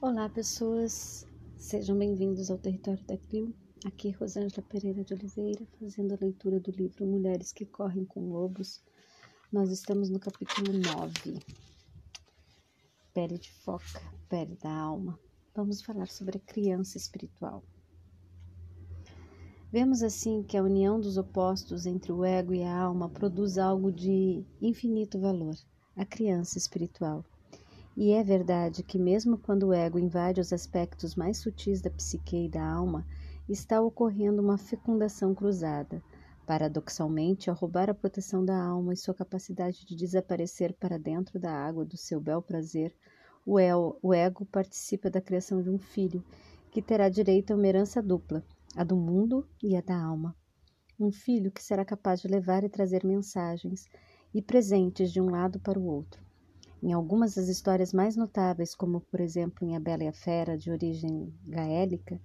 Olá, pessoas, sejam bem-vindos ao Território da CRIO. Aqui, Rosângela Pereira de Oliveira, fazendo a leitura do livro Mulheres que Correm com Lobos. Nós estamos no capítulo 9, Pele de Foca, Pele da Alma. Vamos falar sobre a criança espiritual. Vemos assim que a união dos opostos entre o ego e a alma produz algo de infinito valor, a criança espiritual. E é verdade que, mesmo quando o ego invade os aspectos mais sutis da psique e da alma, está ocorrendo uma fecundação cruzada. Paradoxalmente, ao roubar a proteção da alma e sua capacidade de desaparecer para dentro da água do seu bel prazer, o ego participa da criação de um filho, que terá direito a uma herança dupla, a do mundo e a da alma. Um filho que será capaz de levar e trazer mensagens e presentes de um lado para o outro em algumas das histórias mais notáveis, como por exemplo em A Bela e a Fera, de origem gaélica,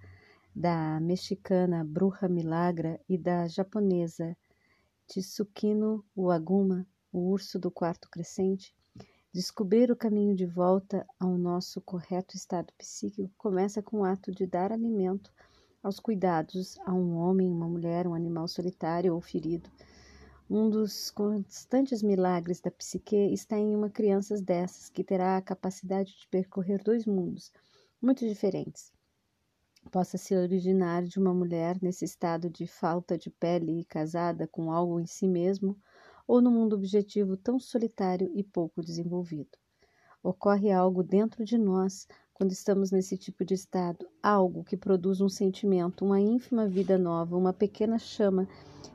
da mexicana Bruja Milagra e da japonesa Tsukino Uaguma, o urso do quarto crescente, descobrir o caminho de volta ao nosso correto estado psíquico começa com o ato de dar alimento aos cuidados a um homem, uma mulher, um animal solitário ou ferido um dos constantes milagres da psique está em uma criança dessas que terá a capacidade de percorrer dois mundos muito diferentes. Possa se originar de uma mulher nesse estado de falta de pele e casada com algo em si mesmo, ou no mundo objetivo tão solitário e pouco desenvolvido. Ocorre algo dentro de nós quando estamos nesse tipo de estado, algo que produz um sentimento, uma ínfima vida nova, uma pequena chama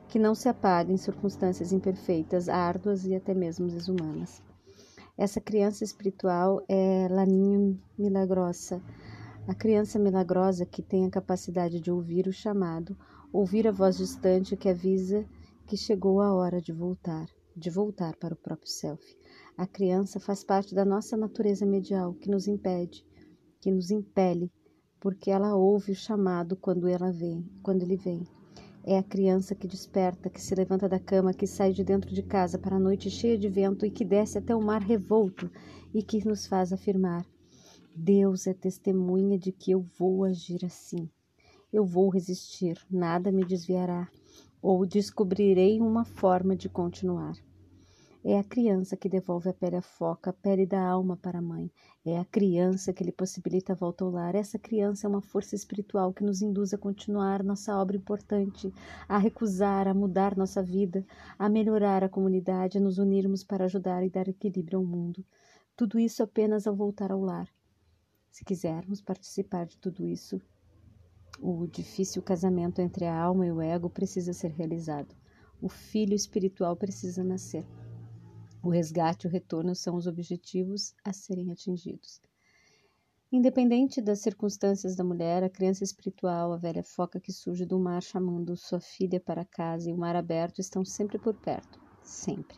que não se apaga em circunstâncias imperfeitas, árduas e até mesmo desumanas. Essa criança espiritual é Laninha Milagrosa, a criança milagrosa que tem a capacidade de ouvir o chamado, ouvir a voz distante que avisa que chegou a hora de voltar, de voltar para o próprio self. A criança faz parte da nossa natureza medial que nos impede, que nos impele, porque ela ouve o chamado quando ela vem, quando ele vem. É a criança que desperta, que se levanta da cama, que sai de dentro de casa para a noite cheia de vento e que desce até o mar revolto e que nos faz afirmar: Deus é testemunha de que eu vou agir assim. Eu vou resistir, nada me desviará, ou descobrirei uma forma de continuar. É a criança que devolve a pele à foca, a pele da alma para a mãe. É a criança que lhe possibilita a volta ao lar. Essa criança é uma força espiritual que nos induz a continuar nossa obra importante, a recusar, a mudar nossa vida, a melhorar a comunidade, a nos unirmos para ajudar e dar equilíbrio ao mundo. Tudo isso apenas ao voltar ao lar. Se quisermos participar de tudo isso, o difícil casamento entre a alma e o ego precisa ser realizado. O filho espiritual precisa nascer. O resgate e o retorno são os objetivos a serem atingidos. Independente das circunstâncias da mulher, a criança espiritual, a velha foca que surge do mar chamando sua filha para casa e o mar aberto estão sempre por perto. Sempre.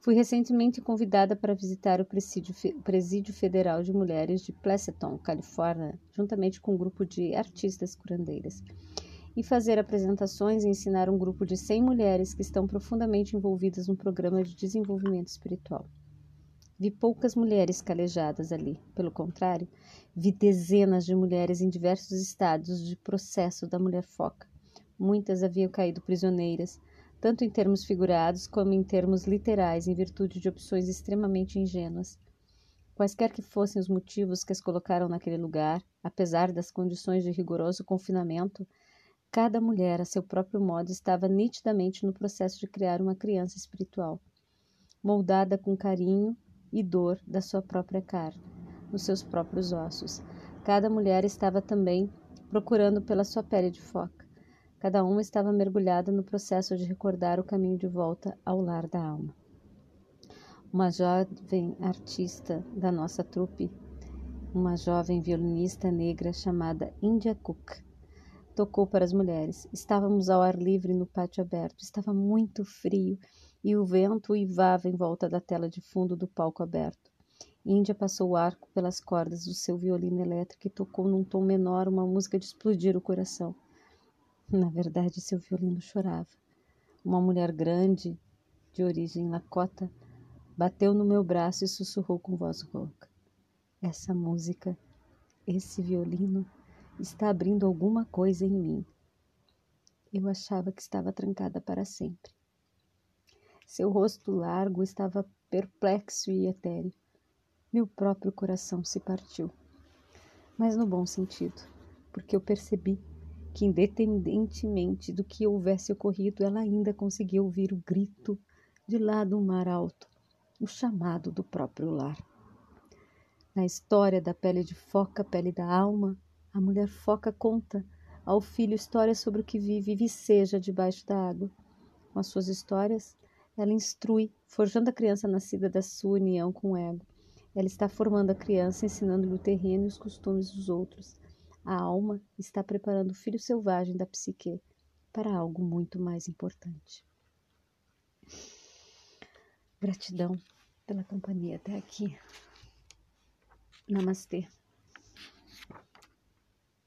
Fui recentemente convidada para visitar o Presídio, Presídio Federal de Mulheres de Pleasanton, Califórnia, juntamente com um grupo de artistas curandeiras e fazer apresentações e ensinar um grupo de 100 mulheres que estão profundamente envolvidas no programa de desenvolvimento espiritual. Vi poucas mulheres calejadas ali, pelo contrário, vi dezenas de mulheres em diversos estados de processo da mulher foca. Muitas haviam caído prisioneiras, tanto em termos figurados como em termos literais, em virtude de opções extremamente ingênuas. Quaisquer que fossem os motivos que as colocaram naquele lugar, apesar das condições de rigoroso confinamento, Cada mulher, a seu próprio modo, estava nitidamente no processo de criar uma criança espiritual, moldada com carinho e dor da sua própria carne, nos seus próprios ossos. Cada mulher estava também procurando pela sua pele de foca. Cada uma estava mergulhada no processo de recordar o caminho de volta ao lar da alma. Uma jovem artista da nossa trupe, uma jovem violinista negra chamada India Cook, tocou para as mulheres. Estávamos ao ar livre no pátio aberto. Estava muito frio e o vento uivava em volta da tela de fundo do palco aberto. Índia passou o arco pelas cordas do seu violino elétrico e tocou num tom menor uma música de explodir o coração. Na verdade, seu violino chorava. Uma mulher grande, de origem lacota, bateu no meu braço e sussurrou com voz rouca. Essa música esse violino está abrindo alguma coisa em mim. Eu achava que estava trancada para sempre. Seu rosto largo estava perplexo e etéreo. Meu próprio coração se partiu. Mas no bom sentido, porque eu percebi que, independentemente do que houvesse ocorrido, ela ainda conseguia ouvir o grito de lá do mar alto, o chamado do próprio lar. Na história da pele de foca, pele da alma, a mulher foca conta ao filho histórias sobre o que vive e viceja debaixo da água. Com as suas histórias, ela instrui, forjando a criança nascida da sua união com o ego. Ela está formando a criança, ensinando-lhe o terreno e os costumes dos outros. A alma está preparando o filho selvagem da psique para algo muito mais importante. Gratidão pela companhia até aqui. Namastê.